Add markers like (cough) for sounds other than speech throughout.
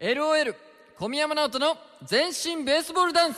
LOL 小宮山直人の全身ベースボールダンス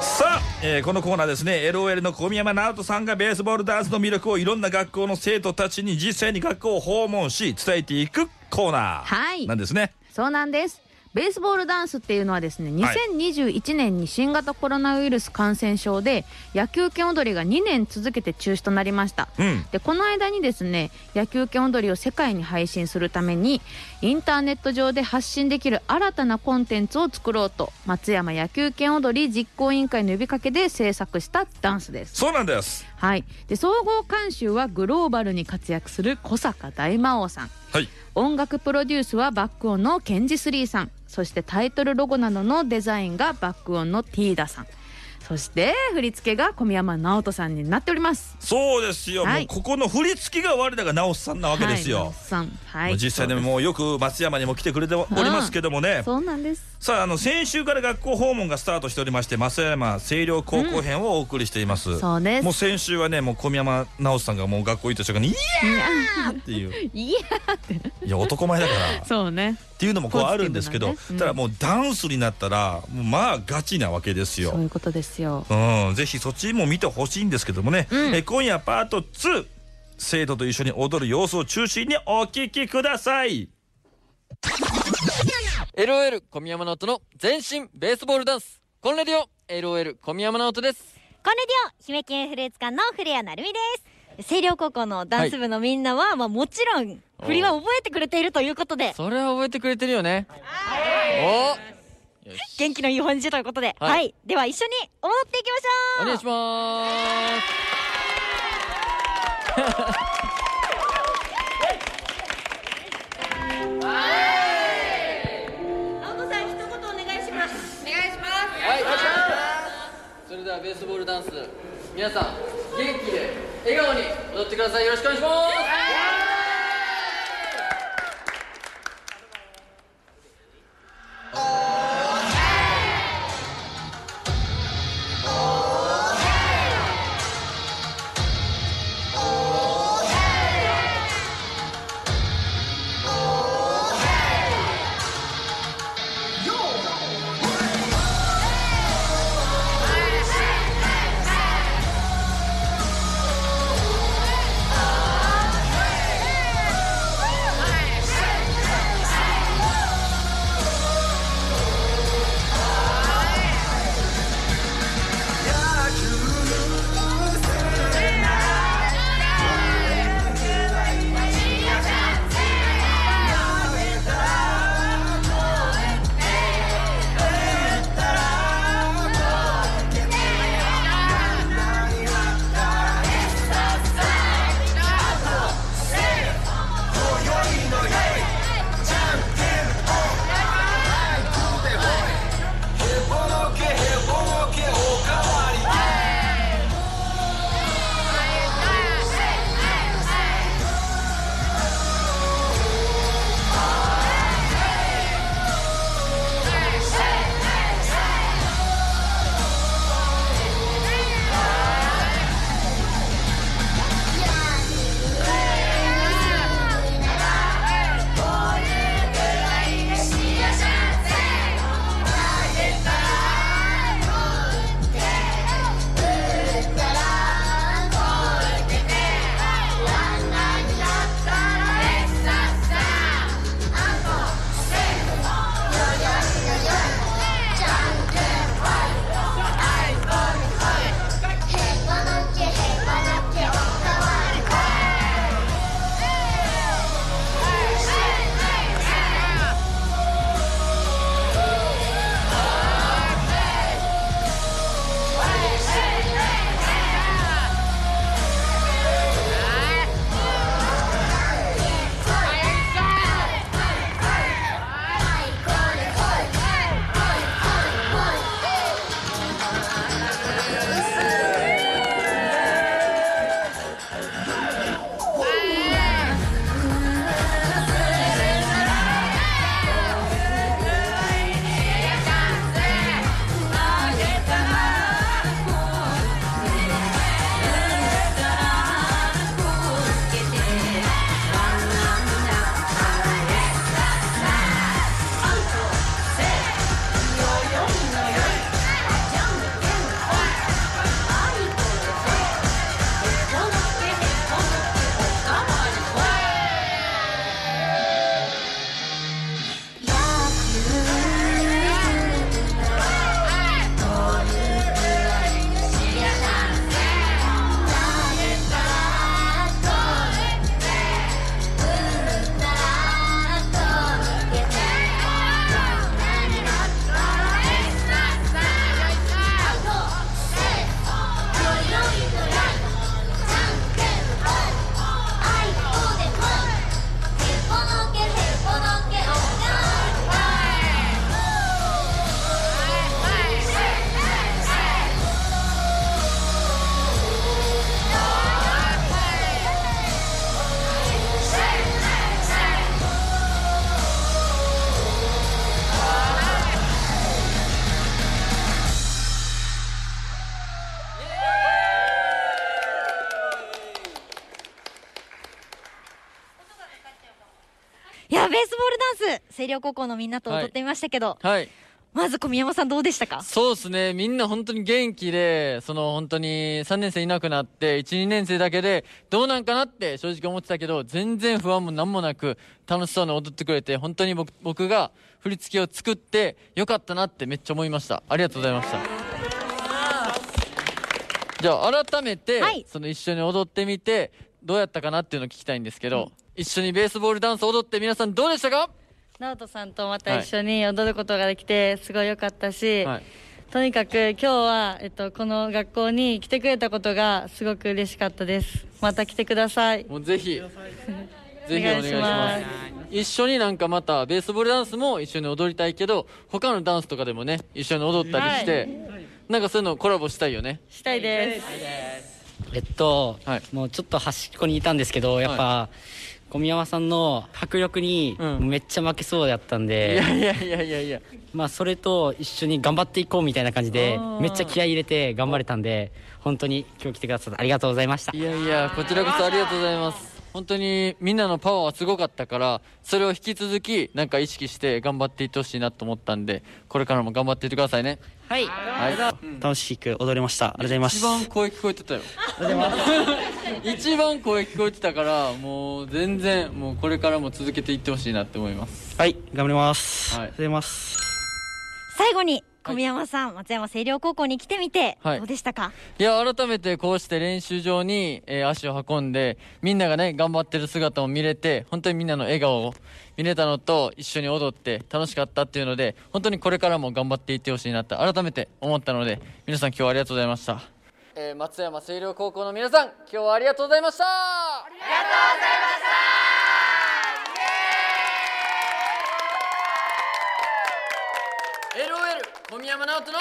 さあ、えーこのコーナーですね LOL の小宮山直人さんがベースボールダンスの魅力をいろんな学校の生徒たちに実際に学校を訪問し伝えていくコーナはいーなんですね。そうなんです。ベースボールダンスっていうのはですね、はい2021年に新型コロナウイルス感染症で野球拳踊りが2年続けて中止となりました。うんでこの間にですね野球拳踊りを世界に配信するためにインターネット上で発信できる新たなコンテンツを作ろうと松山野球拳踊り実行委員会の呼びかけで制作したダンスです。そうなんです。はい、で総合監修はグローバルに活躍する小坂大魔王さんはい。音楽プロデュースはバックオンのケンジスリーさんそしてタイトルロゴなどのデザインがバックオンのティーダさんそして振り付けが小宮山直人さんになっております。そうですよ。はい。もうここの振り付けが我らが直すさんなわけですよ。はい実際でもよく松山にも来てくれておりますけどもね。そうなんです。さああの先週から学校訪問がスタートしておりまして増山清涼高校編をお送りしています、そうです。もう先週はねもう小宮山直人さんがもう学校行った瞬間に「いやー!」っていう。いやいや男前だから。っそうね。ていうのもこうあるんですけど、ね。うん。ただもうダンスになったらまあガチなわけですよ。そういうことですよ。うん。ぜひそっちも見てほしいんですけどもね、うん。え今夜パート2生徒と一緒に踊る様子を中心にお聞きください。LOL 小宮山直人の全身ベースボールダンス。コンレディオ。LOL 小宮山直人です。コンレディオ。姫犬フルーツ館の古谷成美です。星稜高校のダンス部のみんなは、まあもちろん振りは覚えてくれているということで。それは覚えてくれてるよね。お元気のいい本日ということで、は、はい。いでは一緒に踊っていきましょう。お願いします。直人さん一言お願いします。はいそれではベースボールダンス。皆さん元気で笑顔に踊ってください。よろしくお願いします「ースボールダンス星稜高校のみんなと踊ってみましたけど、はい。まず小宮山さんどうでしたか？そうですね。みんな本当に元気でその本当に3年生いなくなって12年生だけでどうなんかなって正直思ってたけど全然不安も何もなく楽しそうに踊ってくれて本当に僕僕が振り付けを作ってよかったなってめっちゃ思いました。ありがとうございました。じゃあ改めて、はい。その一緒に踊ってみてどうやったかなっていうのを聞きたいんですけど、一緒にベースボールダンス踊って皆さんどうでしたか？直人さんとまた一緒に踊ることができてすごい良かったし、はい。とにかく今日は、えっと、この学校に来てくれたことがすごく嬉しかったです。また来てください。もうぜひ (laughs) ぜひお願いします。一緒になんかまたベースボールダンスも一緒に踊りたいけど他のダンスとかでもね一緒に踊ったりして、なんかそういうのコラボしたいよね。したいです。えっと、はい。もうちょっと端っこにいたんですけどやっぱ、小宮山さんの迫力にうん。めっちゃ負けそうだったんいで、やいやいやいやいや。まあそれと一緒に頑張っていこうみたいな感じでめっちゃ気合い入れて頑張れたんで本当に今日来てくださってありがとうございました。いやいやこちらこそありがとうございます本当にみんなのパワーはすごかったからそれを引き続きなんか意識して頑張っていってほしいなと思ったんでこれからも頑張っていってくださいねはいはい楽しく踊れました。ありがとうございます。一番声聞こえてたよ (laughs) 一番声聞こえてたからもう全然もうこれからも続けていってほしいなって思いますはい、頑張ります。はいありがとうございます。最後に小宮山さん、松山星稜高校に来てみて、はい。どうでしたか？いや改めてこうして練習場に、えー足を運んでみんながね頑張ってる姿を見れて本当にみんなの笑顔を見れたのと一緒に踊って楽しかったっていうので本当にこれからも頑張っていってほしいなって改めて思ったので皆さん今日はありがとうございました、えー松山星稜高校の皆さん今日はありがとうございました。ありがとうございました LOL 小宮山直人の